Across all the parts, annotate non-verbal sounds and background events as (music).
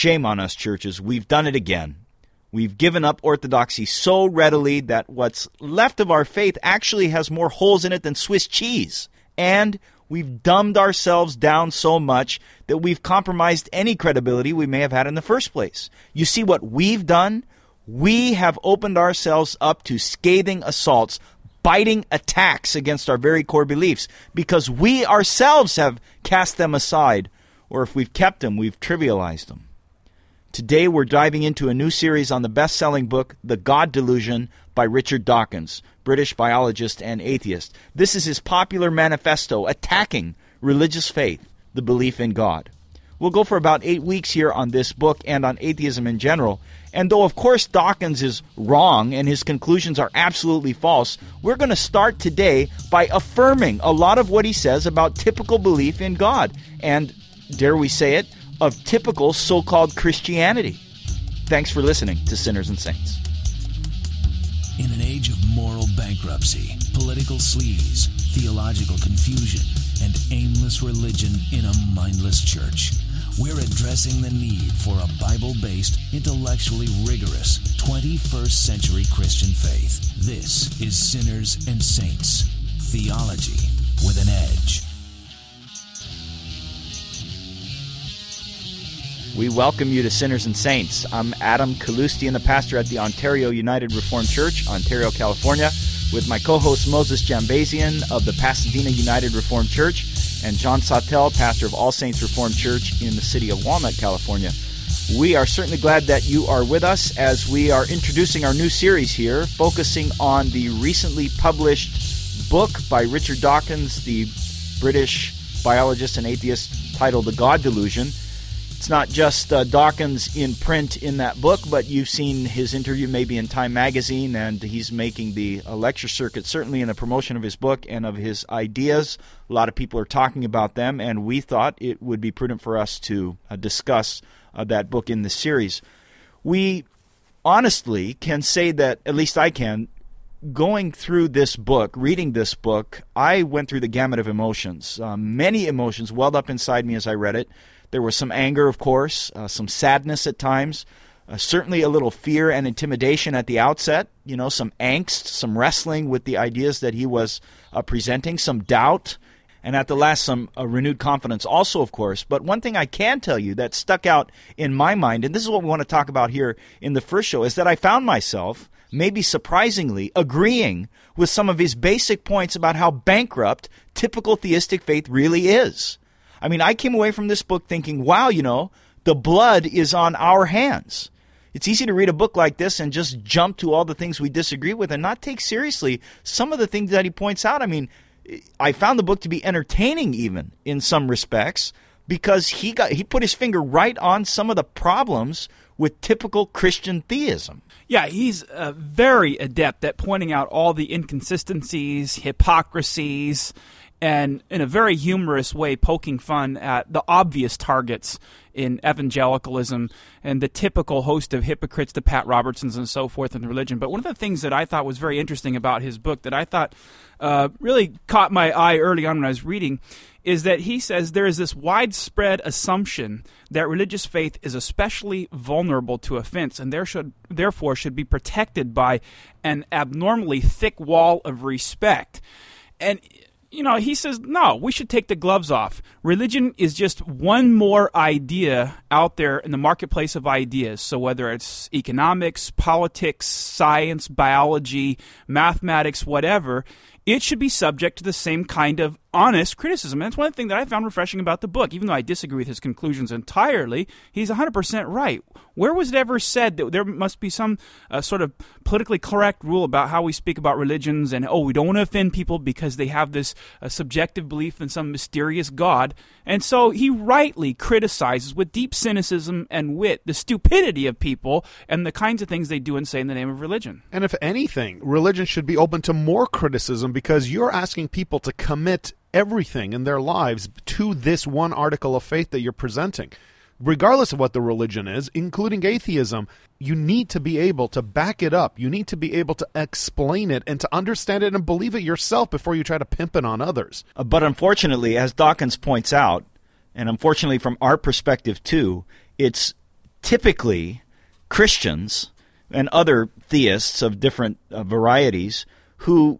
Shame on us, churches. We've done it again. We've given up orthodoxy so readily that what's left of our faith actually has more holes in it than Swiss cheese. And we've dumbed ourselves down so much that we've compromised any credibility we may have had in the first place. You see what we've done? We have opened ourselves up to scathing assaults, biting attacks against our very core beliefs because we ourselves have cast them aside, or if we've kept them, we've trivialized them. Today we're diving into a new series on the best selling book, The God Delusion by Richard Dawkins, British biologist and atheist. This is his popular manifesto attacking religious faith, the belief in God. We'll go for about eight weeks here on this book and on atheism in general. And though, of course, Dawkins is wrong and his conclusions are absolutely false, we're going to start today by affirming a lot of what he says about typical belief in God. And, dare we say it, of typical so called Christianity. Thanks for listening to Sinners and Saints. In an age of moral bankruptcy, political sleaze, theological confusion, and aimless religion in a mindless church, we're addressing the need for a Bible based, intellectually rigorous 21st century Christian faith. This is Sinners and Saints Theology with an Edge. We welcome you to Sinners and Saints. I'm Adam Kaloostian, the pastor at the Ontario United Reformed Church, Ontario, California, with my co host Moses Jambazian of the Pasadena United Reformed Church and John Sawtelle, pastor of All Saints Reformed Church in the city of Walnut, California. We are certainly glad that you are with us as we are introducing our new series here, focusing on the recently published book by Richard Dawkins, the British biologist and atheist, titled The God Delusion. It's not just uh, Dawkins in print in that book, but you've seen his interview maybe in Time Magazine, and he's making the uh, lecture circuit, certainly in the promotion of his book and of his ideas. A lot of people are talking about them, and we thought it would be prudent for us to uh, discuss uh, that book in the series. We honestly can say that, at least I can, going through this book, reading this book, I went through the gamut of emotions. Uh, many emotions welled up inside me as I read it. There was some anger, of course, uh, some sadness at times, uh, certainly a little fear and intimidation at the outset, you know, some angst, some wrestling with the ideas that he was uh, presenting, some doubt, and at the last, some uh, renewed confidence also, of course. But one thing I can tell you that stuck out in my mind, and this is what we want to talk about here in the first show, is that I found myself, maybe surprisingly, agreeing with some of his basic points about how bankrupt typical theistic faith really is. I mean, I came away from this book thinking, wow, you know, the blood is on our hands. It's easy to read a book like this and just jump to all the things we disagree with and not take seriously some of the things that he points out. I mean, I found the book to be entertaining even in some respects because he got he put his finger right on some of the problems with typical Christian theism. Yeah, he's uh, very adept at pointing out all the inconsistencies, hypocrisies, and in a very humorous way poking fun at the obvious targets in evangelicalism and the typical host of hypocrites, the Pat Robertsons and so forth in religion. But one of the things that I thought was very interesting about his book that I thought uh, really caught my eye early on when I was reading is that he says there is this widespread assumption that religious faith is especially vulnerable to offense and there should therefore should be protected by an abnormally thick wall of respect. And you know, he says, no, we should take the gloves off. Religion is just one more idea out there in the marketplace of ideas. So, whether it's economics, politics, science, biology, mathematics, whatever, it should be subject to the same kind of honest criticism. And that's one thing that I found refreshing about the book. Even though I disagree with his conclusions entirely, he's 100% right. Where was it ever said that there must be some uh, sort of politically correct rule about how we speak about religions and, oh, we don't want to offend people because they have this uh, subjective belief in some mysterious God? And so he rightly criticizes with deep cynicism and wit the stupidity of people and the kinds of things they do and say in the name of religion. And if anything, religion should be open to more criticism because you're asking people to commit everything in their lives to this one article of faith that you're presenting. Regardless of what the religion is, including atheism, you need to be able to back it up. You need to be able to explain it and to understand it and believe it yourself before you try to pimp it on others. Uh, But unfortunately, as Dawkins points out, and unfortunately from our perspective too, it's typically Christians and other theists of different uh, varieties who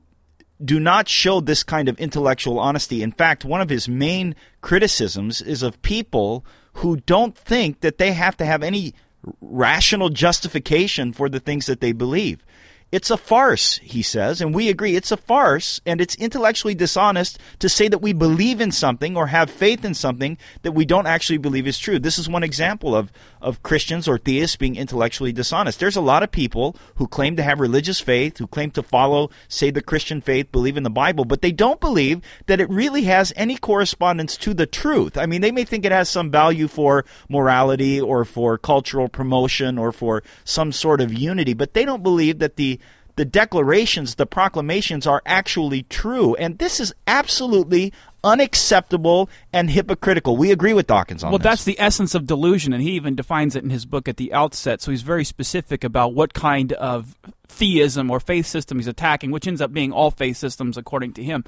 do not show this kind of intellectual honesty. In fact, one of his main criticisms is of people who don't think that they have to have any rational justification for the things that they believe. It's a farce, he says, and we agree it's a farce, and it's intellectually dishonest to say that we believe in something or have faith in something that we don't actually believe is true. This is one example of, of Christians or theists being intellectually dishonest. There's a lot of people who claim to have religious faith, who claim to follow, say, the Christian faith, believe in the Bible, but they don't believe that it really has any correspondence to the truth. I mean, they may think it has some value for morality or for cultural promotion or for some sort of unity, but they don't believe that the the declarations, the proclamations are actually true. And this is absolutely unacceptable and hypocritical. We agree with Dawkins on that. well, this. that's the essence of delusion, and he even defines it in his book at the outset. So he's very specific about what kind of theism or faith system he's attacking, which ends up being all faith systems according to him.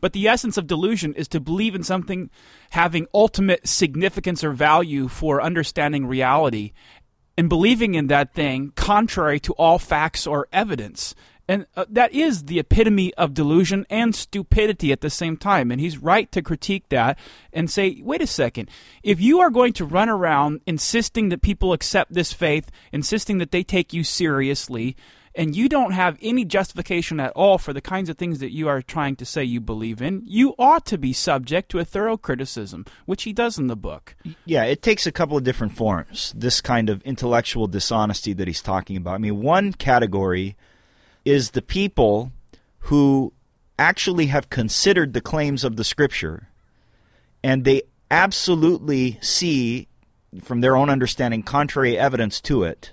But the essence of delusion is to believe in something having ultimate significance or value for understanding reality and believing in that thing contrary to all facts or evidence. And uh, that is the epitome of delusion and stupidity at the same time. And he's right to critique that and say, wait a second, if you are going to run around insisting that people accept this faith, insisting that they take you seriously, and you don't have any justification at all for the kinds of things that you are trying to say you believe in, you ought to be subject to a thorough criticism, which he does in the book. Yeah, it takes a couple of different forms, this kind of intellectual dishonesty that he's talking about. I mean, one category is the people who actually have considered the claims of the scripture and they absolutely see from their own understanding contrary evidence to it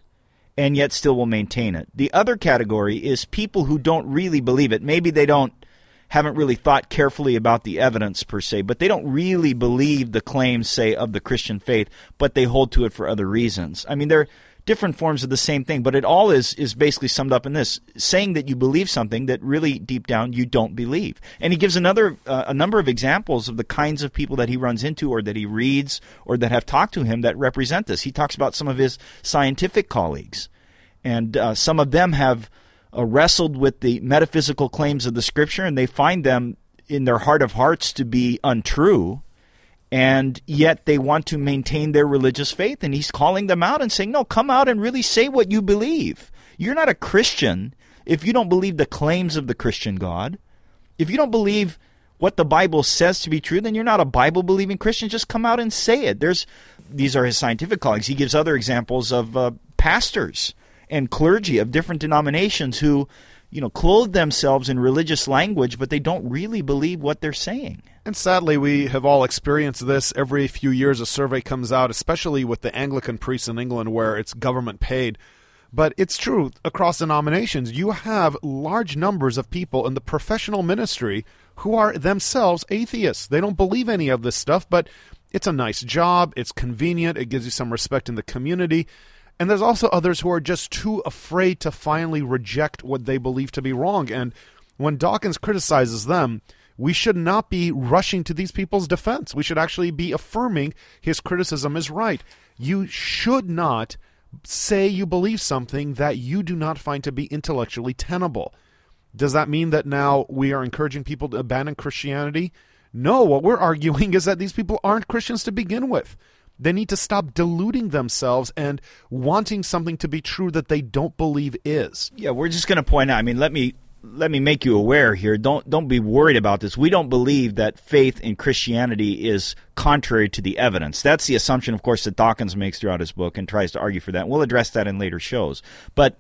and yet still will maintain it. The other category is people who don't really believe it. Maybe they don't haven't really thought carefully about the evidence per se, but they don't really believe the claims say of the Christian faith, but they hold to it for other reasons. I mean, they're different forms of the same thing, but it all is is basically summed up in this: saying that you believe something that really deep down you don't believe. And he gives another uh, a number of examples of the kinds of people that he runs into, or that he reads, or that have talked to him that represent this. He talks about some of his scientific colleagues, and uh, some of them have uh, wrestled with the metaphysical claims of the Scripture, and they find them in their heart of hearts to be untrue and yet they want to maintain their religious faith. And he's calling them out and saying, No, come out and really say what you believe. You're not a Christian if you don't believe the claims of the Christian God. If you don't believe what the Bible says to be true, then you're not a Bible believing Christian. Just come out and say it. There's these are his scientific colleagues. He gives other examples of uh, pastors and clergy of different denominations who, you know, clothe themselves in religious language, but they don't really believe what they're saying. And sadly, we have all experienced this. Every few years, a survey comes out, especially with the Anglican priests in England, where it's government paid. But it's true across denominations. You have large numbers of people in the professional ministry who are themselves atheists. They don't believe any of this stuff, but it's a nice job, it's convenient, it gives you some respect in the community. And there's also others who are just too afraid to finally reject what they believe to be wrong. And when Dawkins criticizes them, we should not be rushing to these people's defense. We should actually be affirming his criticism is right. You should not say you believe something that you do not find to be intellectually tenable. Does that mean that now we are encouraging people to abandon Christianity? No, what we're arguing is that these people aren't Christians to begin with. They need to stop deluding themselves and wanting something to be true that they don't believe is. Yeah, we're just going to point out. I mean, let me let me make you aware here. Don't don't be worried about this. We don't believe that faith in Christianity is contrary to the evidence. That's the assumption, of course, that Dawkins makes throughout his book and tries to argue for that. We'll address that in later shows. But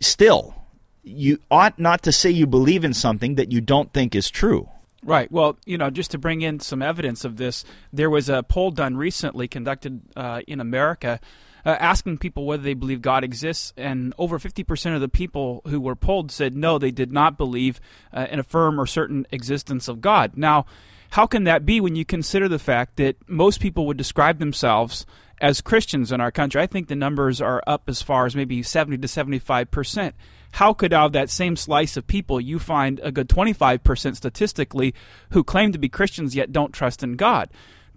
still, you ought not to say you believe in something that you don't think is true. Right. Well, you know, just to bring in some evidence of this, there was a poll done recently conducted uh, in America uh, asking people whether they believe God exists, and over 50% of the people who were polled said no, they did not believe uh, in a firm or certain existence of God. Now, how can that be when you consider the fact that most people would describe themselves as Christians in our country? I think the numbers are up as far as maybe 70 to 75 percent. How could out of that same slice of people you find a good 25 percent statistically who claim to be Christians yet don't trust in God?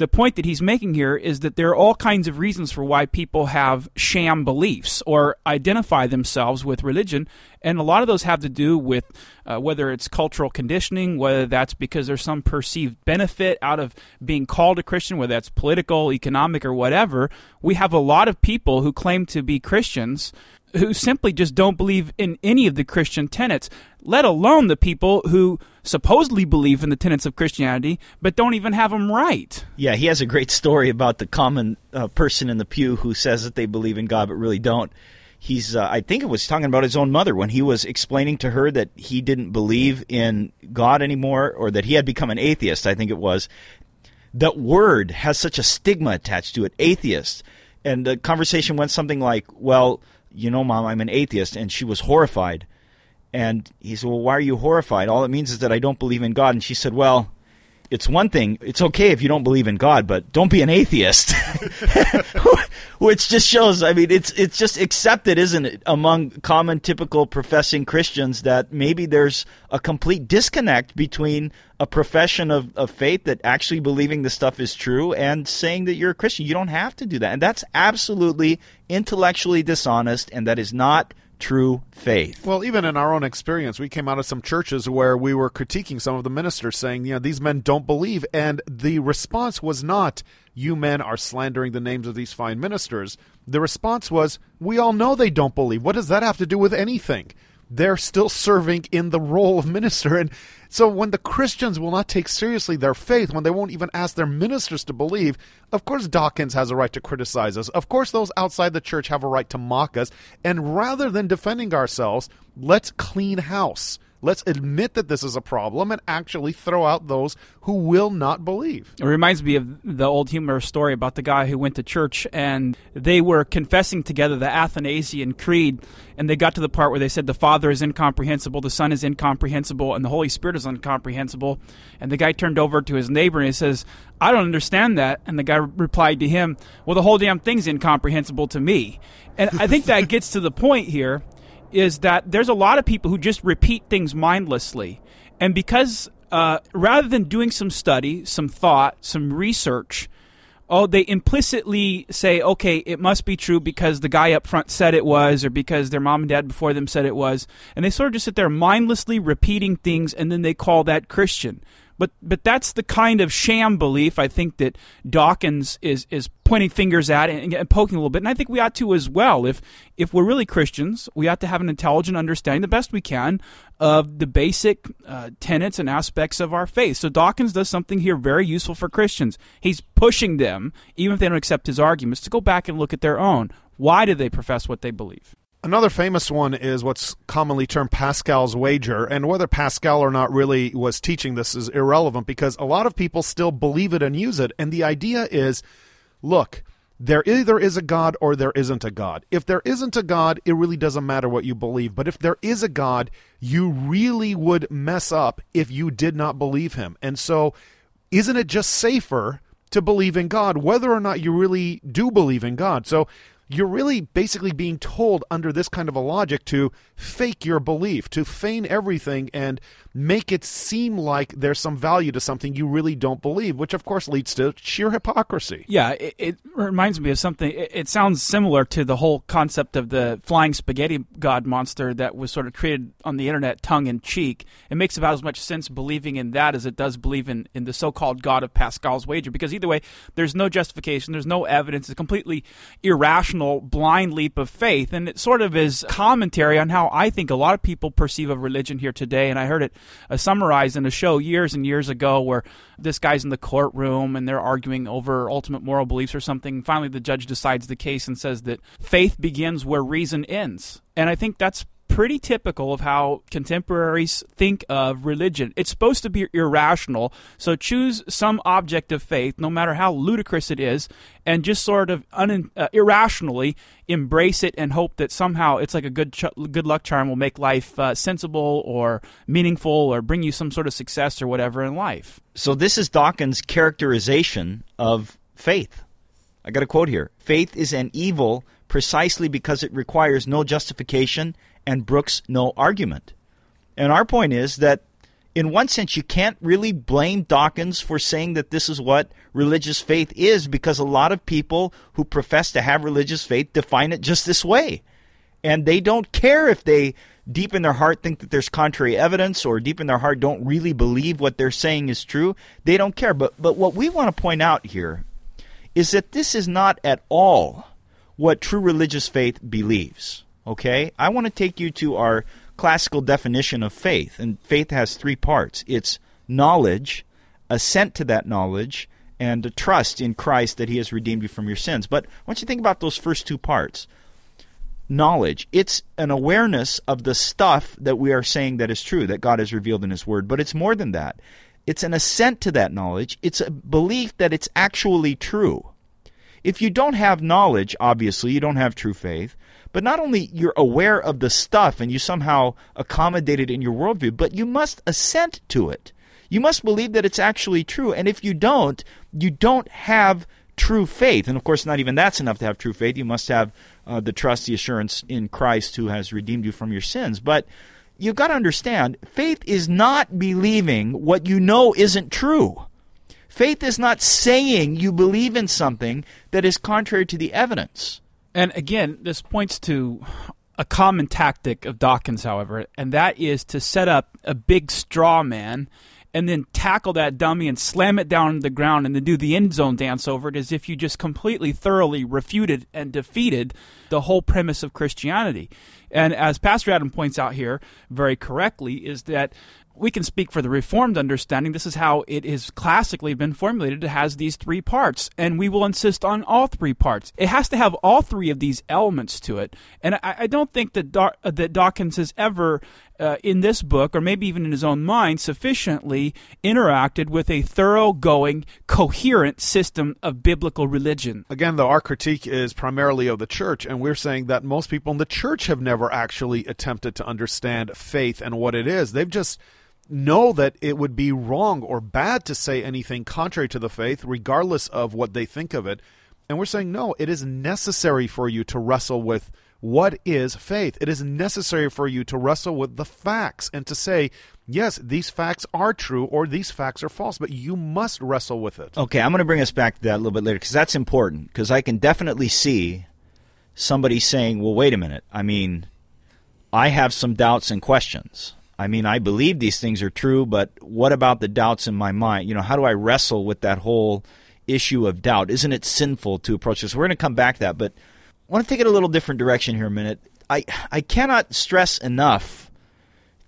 The point that he's making here is that there are all kinds of reasons for why people have sham beliefs or identify themselves with religion. And a lot of those have to do with uh, whether it's cultural conditioning, whether that's because there's some perceived benefit out of being called a Christian, whether that's political, economic, or whatever. We have a lot of people who claim to be Christians who simply just don't believe in any of the Christian tenets, let alone the people who supposedly believe in the tenets of Christianity but don't even have them right. Yeah, he has a great story about the common uh, person in the pew who says that they believe in God but really don't. He's, uh, I think it was talking about his own mother when he was explaining to her that he didn't believe in God anymore or that he had become an atheist, I think it was. That word has such a stigma attached to it, atheist. And the conversation went something like, well, you know, mom, I'm an atheist. And she was horrified. And he said, well, why are you horrified? All it means is that I don't believe in God. And she said, well, it's one thing. It's okay if you don't believe in God, but don't be an atheist. (laughs) Which just shows. I mean, it's it's just accepted, isn't it, among common, typical professing Christians that maybe there's a complete disconnect between a profession of, of faith that actually believing the stuff is true and saying that you're a Christian. You don't have to do that, and that's absolutely intellectually dishonest, and that is not true faith. Well, even in our own experience, we came out of some churches where we were critiquing some of the ministers, saying, you know, these men don't believe. And the response was not, you men are slandering the names of these fine ministers. The response was, we all know they don't believe. What does that have to do with anything? They're still serving in the role of minister. And so when the Christians will not take seriously their faith, when they won't even ask their ministers to believe, of course Dawkins has a right to criticize us. Of course those outside the church have a right to mock us. And rather than defending ourselves, let's clean house. Let's admit that this is a problem and actually throw out those who will not believe. It reminds me of the old humorous story about the guy who went to church and they were confessing together the Athanasian Creed, and they got to the part where they said the Father is incomprehensible, the Son is incomprehensible, and the Holy Spirit is incomprehensible. And the guy turned over to his neighbor and he says, I don't understand that. And the guy replied to him, Well, the whole damn thing's incomprehensible to me. And I think that gets to the point here is that there's a lot of people who just repeat things mindlessly. And because uh, rather than doing some study, some thought, some research, oh, they implicitly say, okay, it must be true because the guy up front said it was, or because their mom and dad before them said it was. And they sort of just sit there mindlessly repeating things, and then they call that Christian. But but that's the kind of sham belief I think that Dawkins is is pointing fingers at and, and, poking a little bit. And I think we ought to as well. If if we're really Christians, we ought to have an intelligent understanding, the best we can, of the basic uh, tenets and aspects of our faith. So Dawkins does something here very useful for Christians. He's pushing them, even if they don't accept his arguments, to go back and look at their own. Why do they profess what they believe? Another famous one is what's commonly termed Pascal's wager, and whether Pascal or not really was teaching this is irrelevant because a lot of people still believe it and use it. And the idea is look, there either is a God or there isn't a God. If there isn't a God, it really doesn't matter what you believe. But if there is a God, you really would mess up if you did not believe him. And so, isn't it just safer to believe in God, whether or not you really do believe in God? So, you're really basically being told under this kind of a logic to fake your belief, to feign everything and make it seem like there's some value to something you really don't believe, which of course leads to sheer hypocrisy. Yeah, it, it reminds me of something. It, it, sounds similar to the whole concept of the flying spaghetti god monster that was sort of created on the internet tongue in cheek. It makes about as much sense believing in that as it does believe in, in the so called god of Pascal's wager, because either way, there's no justification, there's no evidence, it's a completely irrational, blind leap of faith. And it sort of is commentary on how I think a lot of people perceive of religion here today. And I heard it uh, summarized in a show years and years ago where this guy's in the courtroom and they're arguing over ultimate moral beliefs or something. Finally, the judge decides the case and says that faith begins where reason ends. And I think that's pretty typical of how contemporaries think of religion. It's supposed to be irrational, so choose some object of faith, no matter how ludicrous it is, and just sort of un- uh, irrationally embrace it and hope that somehow it's like a good ch- good luck charm will make life uh, sensible or meaningful or bring you some sort of success or whatever in life. So this is Dawkins' characterization of faith. I got a quote here. Faith is an evil precisely because it requires no justification and brooks no argument. And our point is that in one sense, you can't really blame Dawkins for saying that this is what religious faith is because a lot of people who profess to have religious faith define it just this way. And they don't care if they deep in their heart think that there's contrary evidence or deep in their heart don't really believe what they're saying is true. They don't care. But, but what we want to point out here is that this is not at all what true religious faith believes. Okay? I want to take you to our classical definition of faith. And faith has three parts it's knowledge, assent to that knowledge, and a trust in Christ that He has redeemed you from your sins. But want you think about those first two parts. Knowledge. It's an awareness of the stuff that we are saying that is true, that God has revealed in His Word. But it's more than that. It's an assent to that knowledge. It's a belief that it's actually true. If you don't have knowledge, obviously, you don't have true faith. But not only you're aware of the stuff and you somehow accommodate it in your worldview, but you must assent to it. You must believe that it's actually true. And if you don't, you don't have true faith. And of course, not even that's enough to have true faith. You must have uh, the trust, the assurance in Christ who has redeemed you from your sins. But you've got to understand faith is not believing what you know isn't true. Faith is not saying you believe in something that is contrary to the evidence. And again, this points to a common tactic of Dawkins, however, and that is to set up a big straw man and then tackle that dummy and slam it down on the ground and then do the end zone dance over it as if you just completely thoroughly refuted and defeated the whole premise of Christianity. And as Pastor Adam points out here very correctly, is that we can speak for the Reformed understanding. This is how it has classically been formulated. It has these three parts, and we will insist on all three parts. It has to have all three of these elements to it. And I, I don't think that, Daw- that Dawkins has ever, uh, in this book, or maybe even in his own mind, sufficiently interacted with a thoroughgoing, coherent system of biblical religion. Again, though, our critique is primarily of the church, and we're saying that most people in the church have never actually attempted to understand faith and what it is. They've just know that it would be wrong or bad to say anything contrary to the faith, regardless of what they think of it. And we're saying, no, it is necessary for you to wrestle with what is faith. It is necessary for you to wrestle with the facts and to say, yes, these facts are true or these facts are false, but you must wrestle with it. Okay, I'm going to bring us back to that a little bit later because that's important because I can definitely see somebody saying, well, wait a minute. I mean, I have some doubts and questions. I mean, I believe these things are true, but what about the doubts in my mind? You know, how do I wrestle with that whole issue of doubt? Isn't it sinful to approach this? We're going to come back to that, but I want to take it a little different direction here a minute. I, I cannot stress enough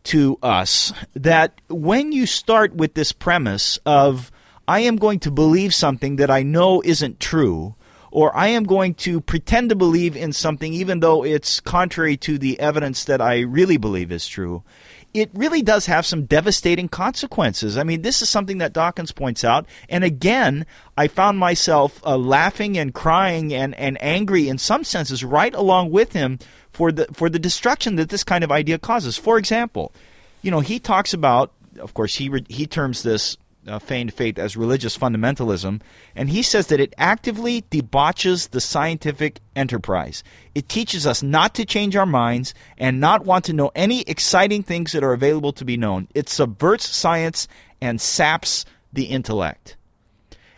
to us that when you start with this premise of, I am going to believe something that I know isn't true, or I am going to pretend to believe in something even though it's contrary to the evidence that I really believe is true, it really does have some devastating consequences. I mean, this is something that Dawkins points out. And again, I found myself uh, laughing and crying and, and angry in some senses right along with him for the, for the destruction that this kind of idea causes. For example, you know, he talks about, of course, he, re- he terms this uh, feigned faith as religious fundamentalism, and he says that it actively debauches the scientific enterprise. It teaches us not to change our minds and not want to know any exciting things that are available to be known. It subverts science and saps the intellect.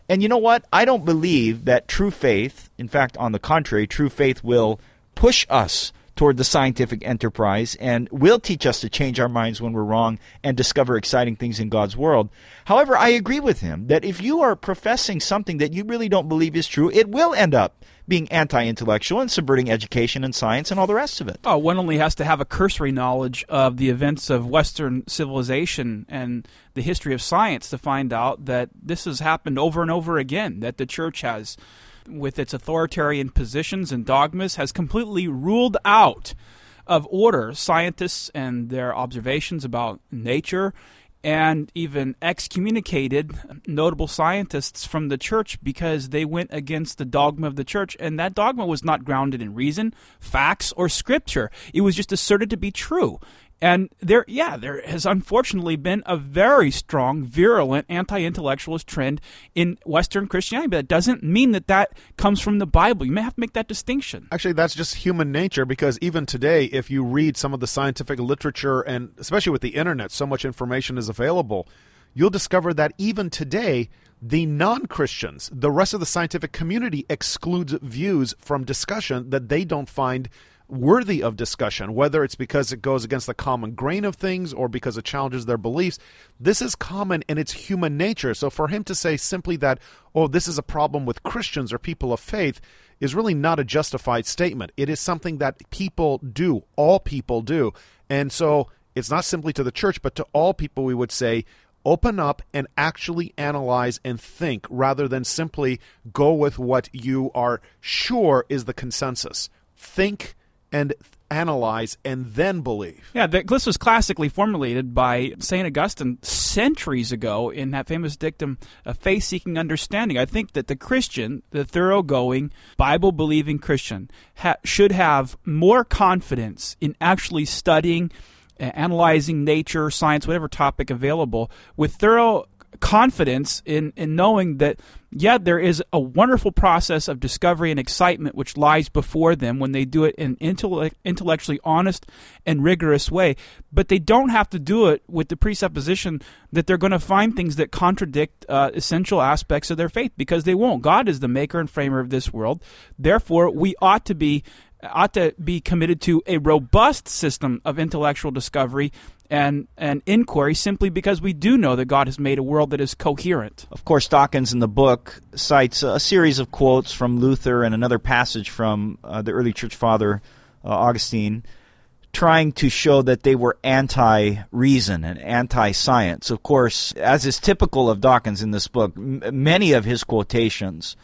And you know what? I don't believe that true faith, in fact, on the contrary, true faith will push us toward the scientific enterprise and will teach us to change our minds when we're wrong and discover exciting things in God's world. However, I agree with him that if you are professing something that you really don't believe is true, it will end up being anti intellectual and subverting education and science and all the rest of it. Oh, one only has to have a cursory knowledge of the events of Western civilization and the history of science to find out that this has happened over and over again, that the church has with its authoritarian positions and dogmas, has completely ruled out of order scientists and their observations about nature and even excommunicated notable scientists from the church because they went against the dogma of the church. And that dogma was not grounded in reason, facts, or scripture. It was just asserted to be true. And there, yeah, there has unfortunately been a very strong, virulent anti-intellectualist trend in Western Christianity. But that doesn't mean that that comes from the Bible. You may have to make that distinction. Actually, that's just human nature because even today, if you read some of the scientific literature, and especially with the internet, so much information is available, you'll discover that even today, the non Christians, the rest of the scientific community, excludes views from discussion that they don't find worthy of discussion, whether it's because it goes against the common grain of things or because it challenges their beliefs. This is common in its human nature. So for him to say simply that, oh, this is a problem with Christians or people of faith, is really not a justified statement. It is something that people do, all people do. And so it's not simply to the church, but to all people, we would say, open up and actually analyze and think rather than simply go with what you are sure is the consensus. Think and analyze and then believe. Yeah, this was classically formulated by St. Augustine centuries ago in that famous dictum, a faith seeking understanding. I think that the Christian, the thoroughgoing, Bible believing Christian, ha- should have more confidence in actually studying, analyzing nature, science, whatever topic available, with thorough confidence in, in knowing that, yeah, there is a wonderful process of discovery and excitement which lies before them when they do it in intellect, intellectually honest and rigorous way. But they don't have to do it with the presupposition that they're going to find things that contradict uh, essential aspects of their faith because they won't. God is the maker and framer of this world. Therefore, we ought to be ought to be committed to a robust system of intellectual discovery and, and inquiry simply because we do know that God has made a world that is coherent. Of course, Dawkins in the book cites a series of quotes from Luther and another passage from uh, the early church father uh, Augustine, trying to show that they were anti reason and anti science. Of course, as is typical of Dawkins in this book, m- many of his quotations.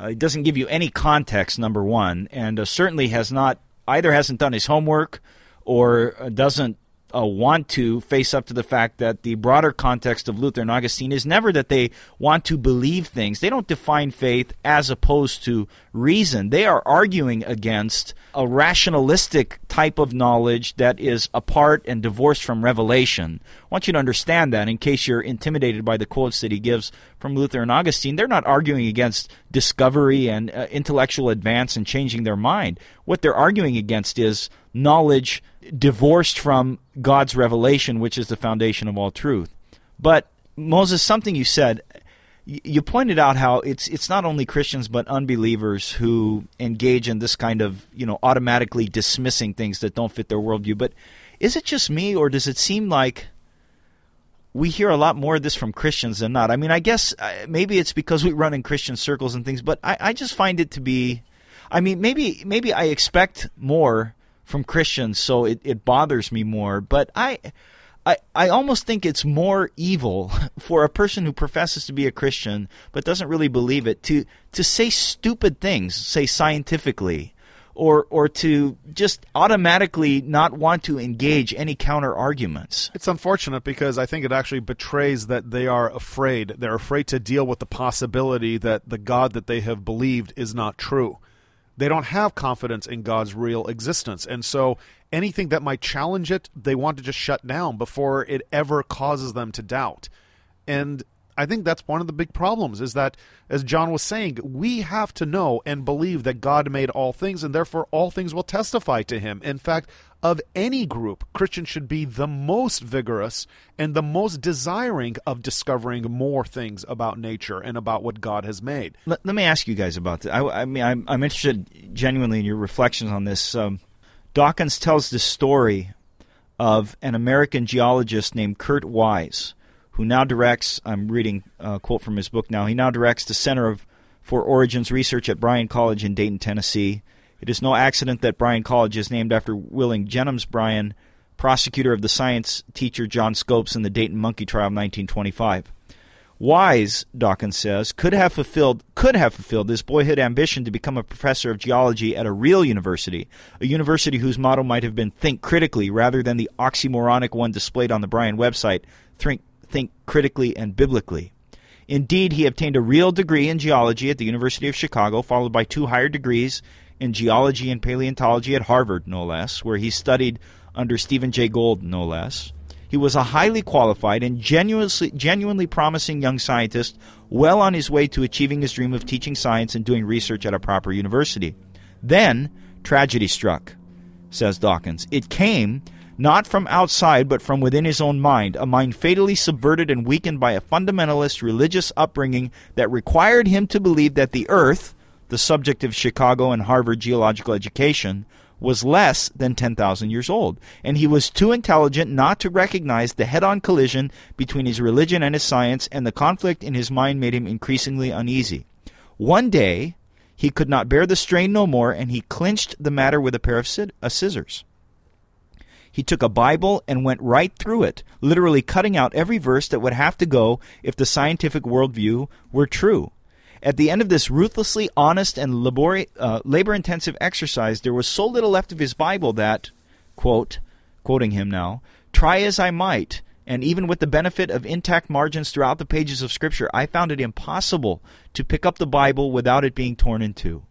Uh, he doesn't give you any context, number one, and uh, certainly has not either hasn't done his homework or uh, doesn't uh, want to face up to the fact that the broader context of Luther and Augustine is never that they want to believe things. They don't define faith as opposed to reason. They are arguing against a rationalistic type of knowledge that is apart and divorced from revelation. I want you to understand that in case you're intimidated by the quotes that he gives from Luther and Augustine. They're not arguing against discovery and uh, intellectual advance and changing their mind. What they're arguing against is knowledge divorced from God's revelation, which is the foundation of all truth. But Moses, something you said, you pointed out how it's it's not only Christians but unbelievers who engage in this kind of you know automatically dismissing things that don't fit their worldview. But is it just me, or does it seem like we hear a lot more of this from Christians than not? I mean, I guess uh, maybe it's because we run in Christian circles and things, but I, I just find it to be. I mean, maybe maybe I expect more from Christians, so it, it bothers me more. But I, I, I almost think it's more evil (laughs) for a person who professes to be a Christian but doesn't really believe it to to say stupid things, say scientifically, or or to just automatically not want to engage any counter arguments. It's unfortunate because I think it actually betrays that they are afraid. They're afraid to deal with the possibility that the God that they have believed is not true. They don't have confidence in God's real existence. And so anything that might challenge it, they want to just shut down before it ever causes them to doubt. And I think that's one of the big problems is that, as John was saying, we have to know and believe that God made all things, and therefore all things will testify to him. In fact, of any group, Christians should be the most vigorous and the most desiring of discovering more things about nature and about what God has made. Let, let me ask you guys about this. I, I mean, I'm, I'm, interested genuinely in your reflections on this. Um, Dawkins tells the story of an American geologist named Kurt Wise who now directs, I'm reading a quote from his book now, he now directs the Center of, for Origins Research at Bryan College in Dayton, Tennessee. It is no accident that Bryan College is named after William Jennings Bryan, prosecutor of the science teacher John Scopes in the Dayton monkey trial of 1925. Wise, Dawkins says, could have fulfilled could have fulfilled his boyhood ambition to become a professor of geology at a real university, a university whose motto might have been "Think critically" rather than the oxymoronic one displayed on the Bryan website, "Think think critically and biblically. Indeed, he obtained a real degree in geology at the University of Chicago, followed by two higher degrees in geology and paleontology at Harvard, no less, where he studied under Stephen Jay Gould, no less. He was a highly qualified and genuinely, genuinely promising young scientist, well on his way to achieving his dream of teaching science and doing research at a proper university. Then, tragedy struck, says Dawkins. It came not from outside, but from within his own mind, a mind fatally subverted and weakened by a fundamentalist religious upbringing that required him to believe that the earth, the subject of Chicago and Harvard geological education, was less than 10,000 years old, and he was too intelligent not to recognize the head on collision between his religion and his science, and the conflict in his mind made him increasingly uneasy. One day, he could not bear the strain no more, and he clinched the matter with a pair of uh, scissors. He took a Bible and went right through it, literally cutting out every verse that would have to go if the scientific worldview were true. At the end of this ruthlessly honest and labor, uh, labor intensive exercise, there was so little left of his Bible that, quote, quoting him now, try as I might, and even with the benefit of intact margins throughout the pages of Scripture, I found it impossible to pick up the Bible without it being torn in two.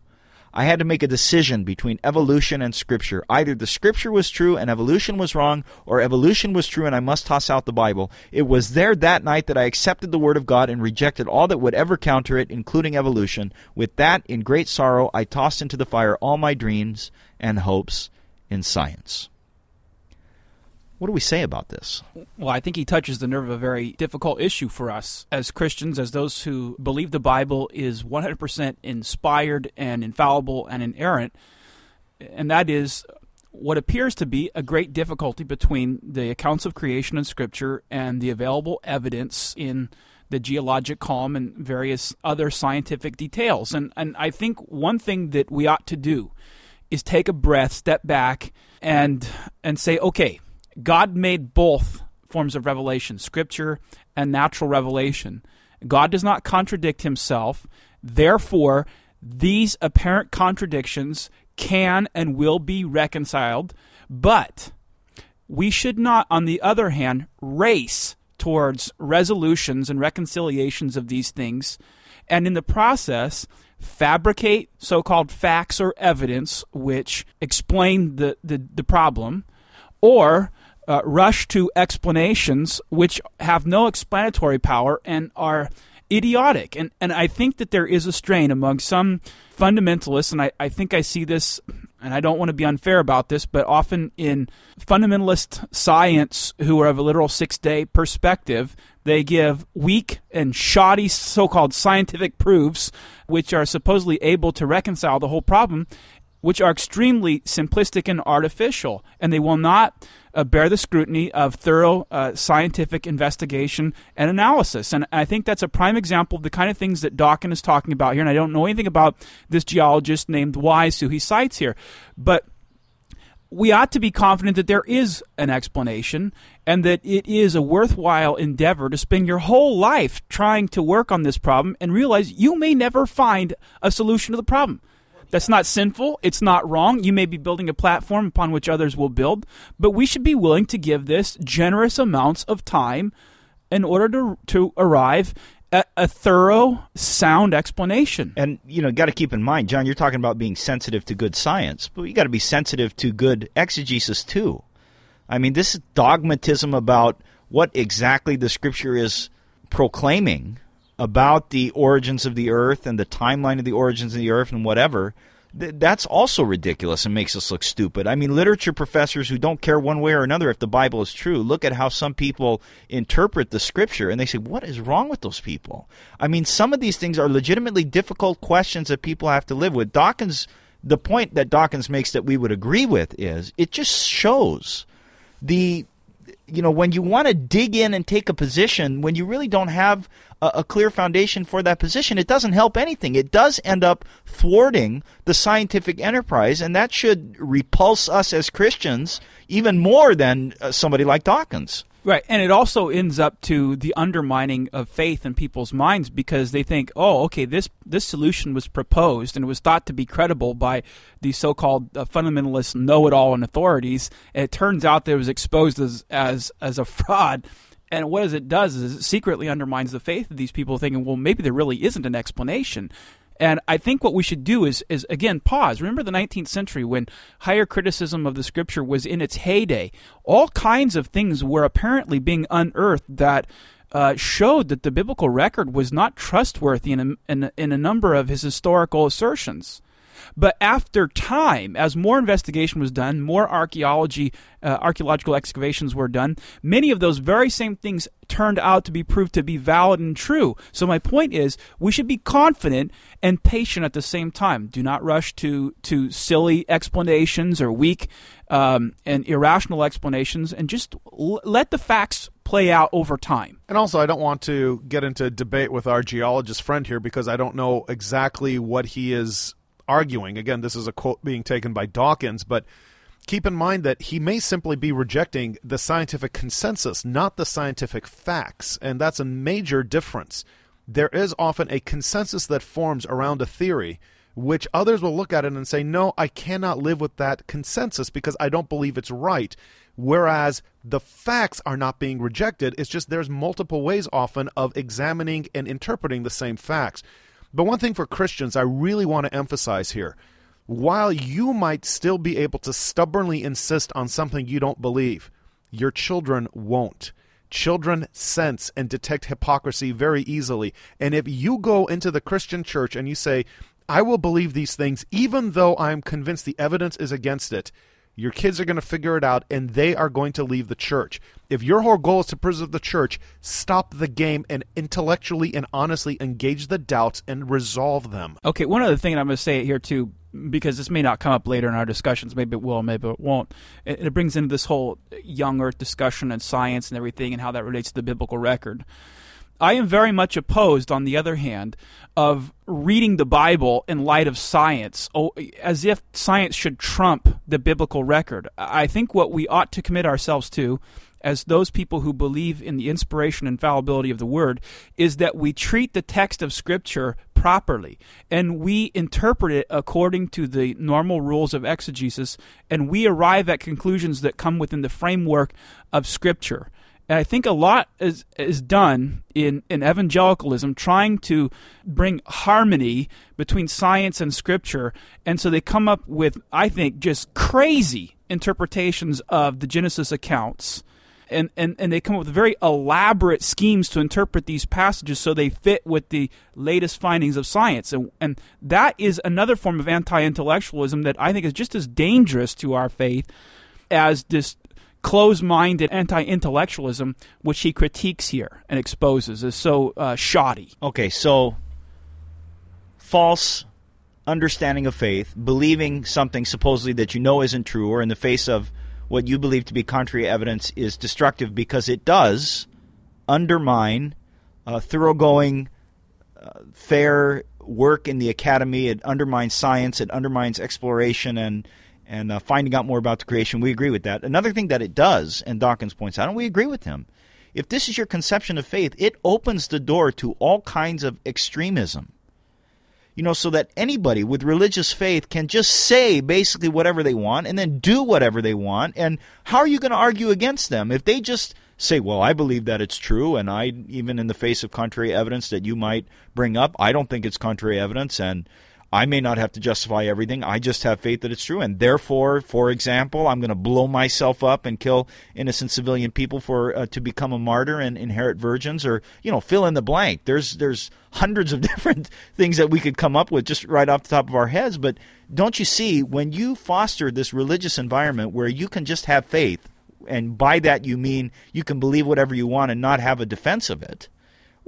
I had to make a decision between evolution and scripture. Either the scripture was true and evolution was wrong, or evolution was true and I must toss out the Bible. It was there that night that I accepted the Word of God and rejected all that would ever counter it, including evolution. With that, in great sorrow, I tossed into the fire all my dreams and hopes in science. What do we say about this? Well, I think he touches the nerve of a very difficult issue for us as Christians, as those who believe the Bible is 100% inspired and infallible and inerrant. And that is what appears to be a great difficulty between the accounts of creation in Scripture and the available evidence in the geologic column and various other scientific details. And, and I think one thing that we ought to do is take a breath, step back, and and say, okay, God made both forms of revelation, scripture and natural revelation. God does not contradict himself. Therefore, these apparent contradictions can and will be reconciled, but we should not, on the other hand, race towards resolutions and reconciliations of these things, and in the process, fabricate so called facts or evidence which explain the, the, the problem, or uh, rush to explanations which have no explanatory power and are idiotic. And, and I think that there is a strain among some fundamentalists, and I, I think I see this, and I don't want to be unfair about this, but often in fundamentalist science who are of a literal six day perspective, they give weak and shoddy so called scientific proofs, which are supposedly able to reconcile the whole problem, which are extremely simplistic and artificial, and they will not uh, bear the scrutiny of thorough uh, scientific investigation and analysis. And I think that's a prime example of the kind of things that Dawkins is talking about here. And I don't know anything about this geologist named Wise who he cites here, but we ought to be confident that there is an explanation and that it is a worthwhile endeavor to spend your whole life trying to work on this problem and realize you may never find a solution to the problem. That's not sinful. It's not wrong. You may be building a platform upon which others will build, but we should be willing to give this generous amounts of time in order to to arrive at a thorough, sound explanation. And you know, got to keep in mind, John, you're talking about being sensitive to good science, but you got to be sensitive to good exegesis too. I mean, this dogmatism about what exactly the scripture is proclaiming about the origins of the earth and the timeline of the origins of the earth and whatever th- that's also ridiculous and makes us look stupid. I mean, literature professors who don't care one way or another if the Bible is true, look at how some people interpret the scripture and they say, what is wrong with those people? I mean, some of these things are legitimately difficult questions that people have to live with. Dawkins, the point that Dawkins makes that we would agree with is it just shows the you know, when you want to dig in and take a position, when you really don't have a, a, clear foundation for that position, it doesn't help anything. It does end up thwarting the scientific enterprise, and that should repulse us as Christians even more than uh, somebody like Dawkins. Right, and it also ends up to the undermining of faith in people's minds because they think, "Oh, okay, this this solution was proposed and it was thought to be credible by the so-called uh, fundamentalist know-it-all and authorities." And it turns out that it was exposed as as as a (laughs) fraud. And what it does is it secretly undermines the faith of these people, thinking, "Well, maybe there really isn't an explanation." And I think what we should do is, is again, pause. Remember the 19th century when higher criticism of the scripture was in its heyday. All kinds of things were apparently being unearthed that uh, showed that the biblical record was not trustworthy in a, in, in a number of his historical assertions. But after time, as more investigation was done, more archaeology, uh, archaeological excavations were done, many of those very same things turned out to be proved to be valid and true. So my point is, we should be confident and patient at the same time. Do not rush to to silly explanations or weak um, and irrational explanations, and just l- let the facts play out over time. And also, I don't want to get into debate with our geologist friend here because I don't know exactly what he is arguing. Again, this is a quote being taken by Dawkins, but keep in mind that he may simply be rejecting the scientific consensus, not the scientific facts, and that's a major difference. There is often a consensus that forms around a theory which others will look at it and say, no, I cannot live with that consensus because I don't believe it's right. Whereas the facts are not being rejected, it's just there's multiple ways often of examining and interpreting the same facts. But one thing for Christians I really want to emphasize here while you might still be able to stubbornly insist on something you don't believe, your children won't. Children sense and detect hypocrisy very easily. And if you go into the Christian church and you say, I will believe these things even though I'm convinced the evidence is against it, your kids are going to figure it out and they are going to leave the church. If your whole goal is to preserve the church, stop the game and intellectually and honestly engage the doubts and resolve them. Okay, one other thing I'm going to say it here too, because this may not come up later in our discussions. Maybe it will, maybe it won't. It, it brings into this whole young earth discussion and science and everything and how that relates to the biblical record. I am very much opposed, on the other hand, of reading the Bible in light of science, as if science should trump the biblical record. I think what we ought to commit ourselves to, as those people who believe in the inspiration and fallibility of the Word, is that we treat the text of Scripture properly and we interpret it according to the normal rules of exegesis and we arrive at conclusions that come within the framework of Scripture. And I think a lot is is done in, in evangelicalism trying to bring harmony between science and scripture. And so they come up with, I think, just crazy interpretations of the Genesis accounts. And, and, and they come up with very elaborate schemes to interpret these passages so they fit with the latest findings of science. And, and that is another form of anti intellectualism that I think is just as dangerous to our faith as this closed minded anti intellectualism, which he critiques here and exposes, is so uh, shoddy. Okay, so false understanding of faith, believing something supposedly that you know isn't true, or in the face of what you believe to be contrary evidence, is destructive because it does undermine uh, thoroughgoing, uh, fair work in the academy. It undermines science. It undermines exploration and and uh, finding out more about the creation. We agree with that. Another thing that it does, and Dawkins points out, and we agree with him, if this is your conception of faith, it opens the door to all kinds of extremism. You know, so that anybody with religious faith can just say basically whatever they want and then do whatever they want. And how are you going to argue against them if they just say, well, I believe that it's true, and I, even in the face of contrary evidence that you might bring up, I don't think it's contrary evidence, and I may not have to justify everything. I just have faith that it's true. And therefore, for example, I'm going to blow myself up and kill innocent civilian people for uh, to become a martyr and inherit virgins or, you know, fill in the blank. There's there's hundreds of (laughs) different things that we could come up with just right off the top of our heads, but don't you see when you foster this religious environment where you can just have faith and by that you mean you can believe whatever you want and not have a defense of it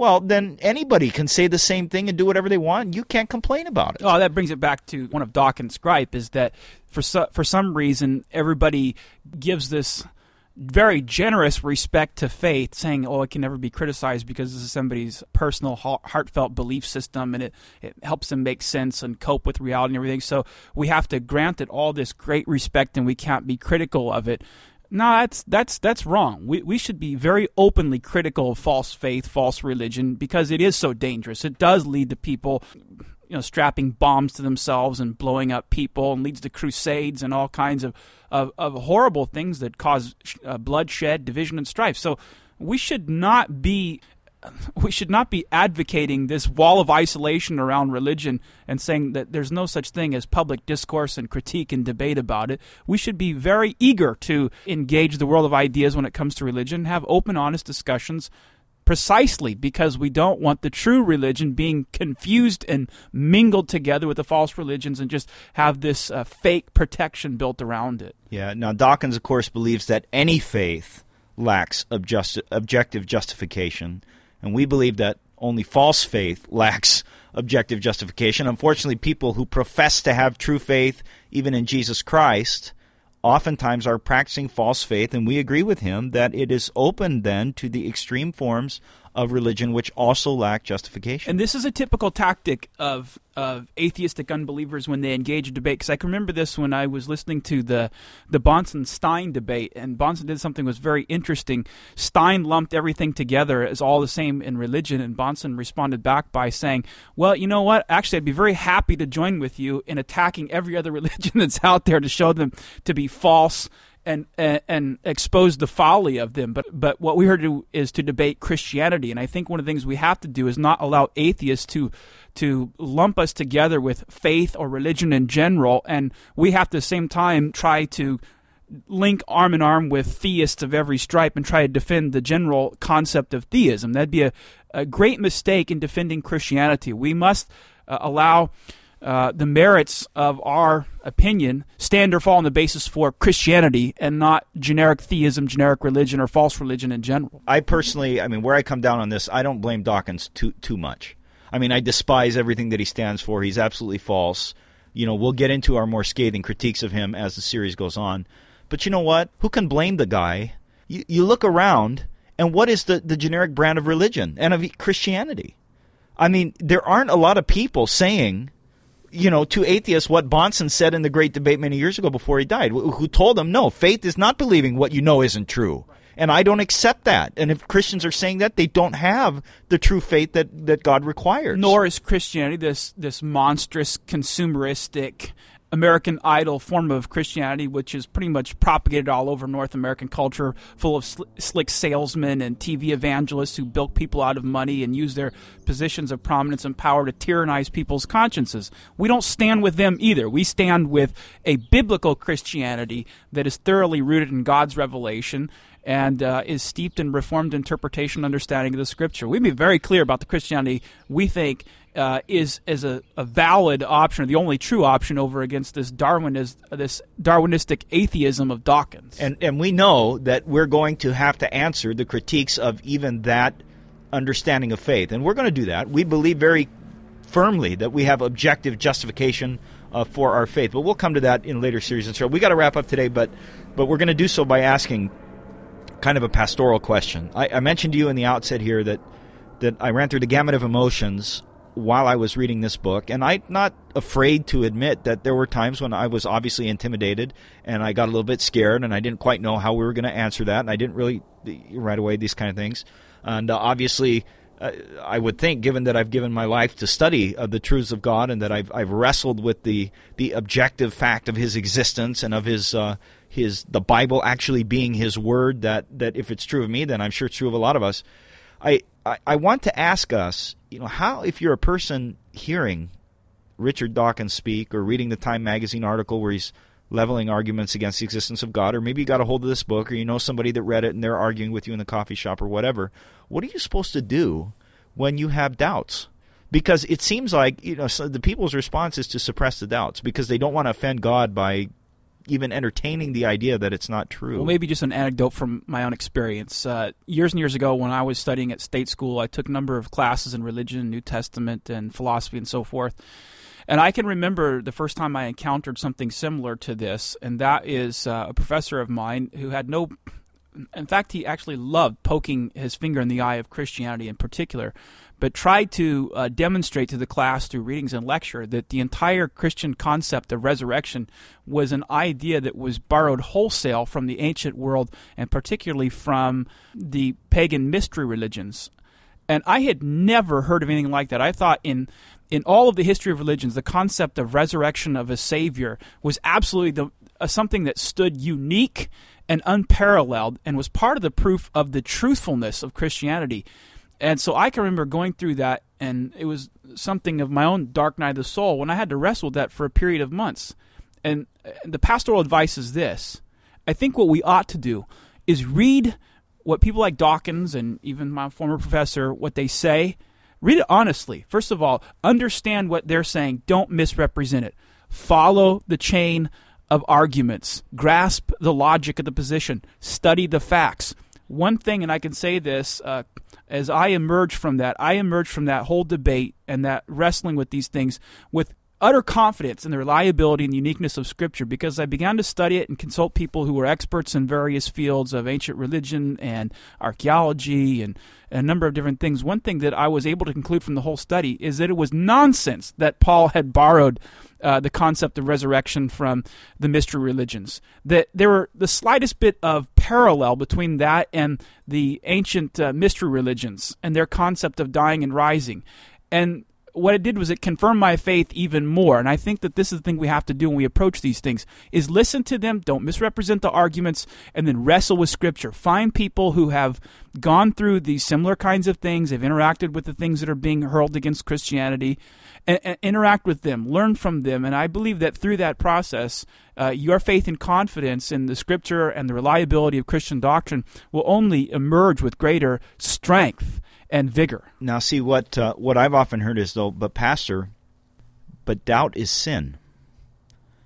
well, then anybody can say the same thing and do whatever they want. You can't complain about it. Oh, that brings it back to one of Dawkins' gripe is that for so, for some reason everybody gives this very generous respect to faith, saying, "Oh, it can never be criticized because this is somebody's personal, heartfelt belief system, and it, it helps them make sense and cope with reality and everything." So we have to grant it all this great respect, and we can't be critical of it. No, that's that's that's wrong. We we should be very openly critical of false faith, false religion, because it is so dangerous. It does lead to people, you know, strapping bombs to themselves and blowing up people, and leads to crusades and all kinds of of, of horrible things that cause uh, bloodshed, division, and strife. So we should not be we should not be advocating this wall of isolation around religion and saying that there's no such thing as public discourse and critique and debate about it. We should be very eager to engage the world of ideas when it comes to religion, have open, honest discussions precisely because we don't want the true religion being confused and mingled together with the false religions and just have this uh, fake protection built around it. Yeah. Now, Dawkins, of course, believes that any faith lacks object- objective justification, and we believe that only false faith (laughs) lacks objective justification. Unfortunately, people who profess to have true faith, even in Jesus Christ, oftentimes are practicing false faith, and we agree with him that it is open then to the extreme forms of religion which also lack justification. And this is a typical tactic of of atheistic unbelievers when they engage in debate. Because I can remember this when I was listening to the the Bahnsen Stein debate, and Bahnsen did something that was very interesting. Stein lumped everything together as all the same in religion, and Bahnsen responded back by saying, "Well, you know what? Actually, I'd be very happy to join with you in attacking every other (laughs) religion that's out there to show them to be false." And, and, and expose the folly of them. But but what we are to is to debate Christianity, and I think one of the things we have to do is not allow atheists to to lump us together with faith or religion in general, and we have to at the same time try to link arm in arm with theists of every stripe and try to defend the general concept of theism. That'd be a, a great mistake in defending Christianity. We must uh, allow uh, the merits of our opinion stand or fall on the basis for Christianity and not generic theism, generic religion, or false religion in general. I personally, I mean, where I come down on this, I don't blame Dawkins too too much. I mean, I despise everything that he stands for. He's absolutely false. You know, we'll get into our more scathing critiques of him as the series goes on. But you know what? Who can blame the guy? You, you look around, and what is the, the generic brand of religion and of Christianity? I mean, there aren't a lot of people saying you know, to atheists what Bahnsen said in the great debate many years ago before he died, who told them, no, faith is not believing what you know isn't true. And I don't accept that. And if Christians are saying that, they don't have the true faith that, that God requires. Nor is Christianity this this monstrous consumeristic American Idol form of Christianity, which is pretty much propagated all over North American culture, full of sl- slick salesmen and TV evangelists who bilk people out of money and use their positions of prominence and power to tyrannize people's consciences. We don't stand with them either. We stand with a biblical Christianity that is thoroughly rooted in God's revelation and uh, is steeped in reformed interpretation understanding of the scripture. We'd be very clear about the Christianity we think uh, is as a, a, valid option, the only true option over against this Darwinist, this Darwinistic atheism of Dawkins. And and we know that we're going to have to answer the critiques of even that understanding of faith, and we're going to do that. We believe very firmly that we have objective justification uh, for our faith, but we'll come to that in later series and so we got to wrap up today, but but we're going to do so by asking kind of a pastoral question. I, I mentioned to you in the outset here that that I ran through the gamut of emotions while I was reading this book, and I'm not afraid to admit that there were times when I was obviously intimidated and I got a little bit scared and I didn't quite know how we were going to answer that, and I didn't really right away these kind of things. And uh, obviously, uh, I would think, given that I've given my life to study of the truths of God and that I've I've wrestled with the the objective fact of His existence and of His uh, His the Bible actually being His word, that that if it's true of me, then I'm sure it's true of a lot of us. I, I, I want to ask us, you know, how if you're a person hearing Richard Dawkins speak or reading the Time magazine article where he's leveling arguments against the existence of God, or maybe you got a hold of this book or you know somebody that read it and they're arguing with you in the coffee shop or whatever, what are you supposed to do when you have doubts? Because it seems like you know so the people's response is to suppress the doubts because they don't want to offend God by even entertaining the idea that it's not true. Well, maybe just an anecdote from my own experience. Uh, years and years ago, when I was studying at state school, I took a number of classes in religion, New Testament, and philosophy, and so forth. And I can remember the first time I encountered something similar to this, and that is uh, a professor of mine who had no. In fact, he actually loved poking his finger in the eye of Christianity in particular but tried to uh, demonstrate to the class through readings and lecture that the entire Christian concept of resurrection was an idea that was borrowed wholesale from the ancient world and particularly from the pagan mystery religions. And I had never heard of anything like that. I thought in in all of the history of religions, the concept of resurrection of a savior was absolutely the, uh, something that stood unique and unparalleled and was part of the proof of the truthfulness of Christianity And so I can remember going through that, and it was something of my own dark night of the soul when I had to wrestle with that for a period of months. And the pastoral advice is this I think what we ought to do is read what people like Dawkins and even my former professor, what they say. Read it honestly. First of all, understand what they're saying. Don't misrepresent it. Follow the chain of arguments. Grasp the logic of the position. Study the facts. One thing, and I can say this, uh, as I emerge from that, I emerge from that whole debate and that wrestling with these things with utter confidence in the reliability and uniqueness of Scripture because I began to study it and consult people who were experts in various fields of ancient religion and archaeology and a number of different things. One thing that I was able to conclude from the whole study is that it was nonsense that Paul had borrowed uh, the concept of resurrection from the mystery religions. That there were the slightest bit of parallel between that and the ancient uh, mystery religions and their concept of dying and rising. And what it did was it confirmed my faith even more. And I think that this is the thing we have to do when we approach these things is listen to them, don't misrepresent the arguments, and then wrestle with scripture. Find people who have gone through these similar kinds of things, they've interacted with the things that are being hurled against Christianity, and, and interact with them, learn from them. And I believe that through that process, uh, your faith and confidence in the scripture and the reliability of Christian doctrine will only emerge with greater strength and vigor. Now, see what uh, what I've often heard is though, but pastor, but doubt is sin.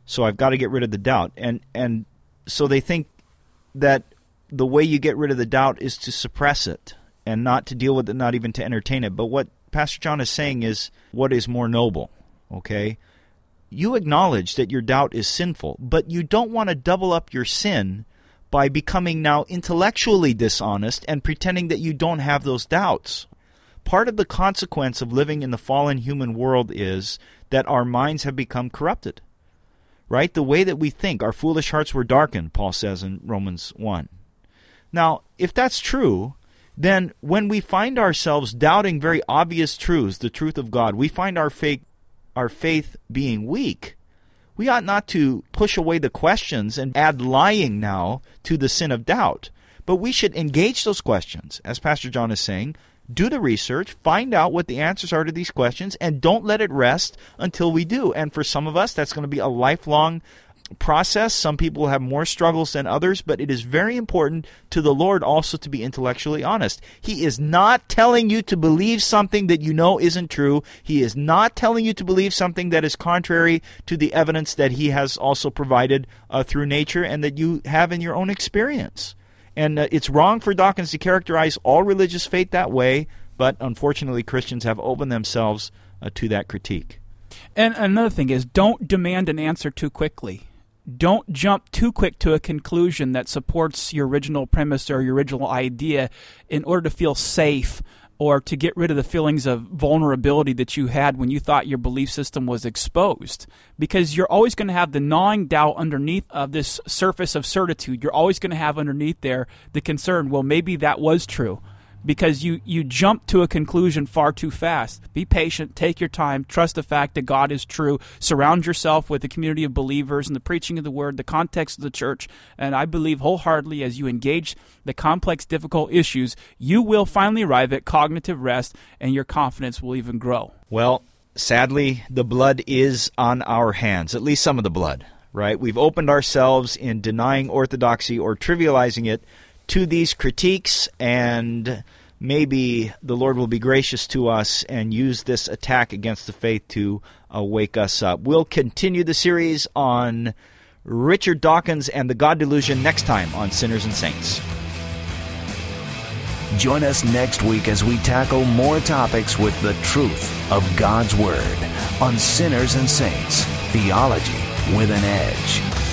So I've got to get rid of the doubt, and and so they think that the way you get rid of the doubt is to suppress it and not to deal with it, not even to entertain it. But what Pastor John is saying is what is more noble. Okay, you acknowledge that your doubt is sinful, but you don't want to double up your sin by becoming now intellectually dishonest and pretending that you don't have those doubts. Part of the consequence of living in the fallen human world is that our minds have become corrupted. Right? The way that we think, our foolish hearts were darkened, Paul says in Romans 1. Now, if that's true, then when we find ourselves doubting very obvious truths, the truth of God, we find our faith, our faith being weak, we ought not to push away the questions and add lying now to the sin of doubt. But we should engage those questions, as Pastor John is saying. Do the research, find out what the answers are to these questions, and don't let it rest until we do. And for some of us, that's going to be a lifelong process. Some people have more struggles than others, but it is very important to the Lord also to be intellectually honest. He is not telling you to believe something that you know isn't true. He is not telling you to believe something that is contrary to the evidence that He has also provided uh, through nature and that you have in your own experience. And uh, it's wrong for Dawkins to characterize all religious faith that way, but unfortunately, Christians have opened themselves uh, to that critique. And another thing is don't demand an answer too quickly don't jump too quick to a conclusion that supports your original premise or your original idea in order to feel safe or to get rid of the feelings of vulnerability that you had when you thought your belief system was exposed. Because you're always going to have the gnawing doubt underneath of this surface of certitude. You're always going to have underneath there the concern, well, maybe that was true because you, you jump to a conclusion far too fast. Be patient, take your time, trust the fact that God is true, surround yourself with a community of believers and the preaching of the word, the context of the church, and I believe wholeheartedly as you engage the complex, difficult issues, you will finally arrive at cognitive rest and your confidence will even grow. Well, sadly, the blood is on our hands, at least some of the blood, right? We've opened ourselves in denying orthodoxy or trivializing it to these critiques, and maybe the Lord will be gracious to us and use this attack against the faith to uh, wake us up. We'll continue the series on Richard Dawkins and the God Delusion next time on Sinners and Saints. Join us next week as we tackle more topics with the truth of God's Word on Sinners and Saints Theology with an Edge.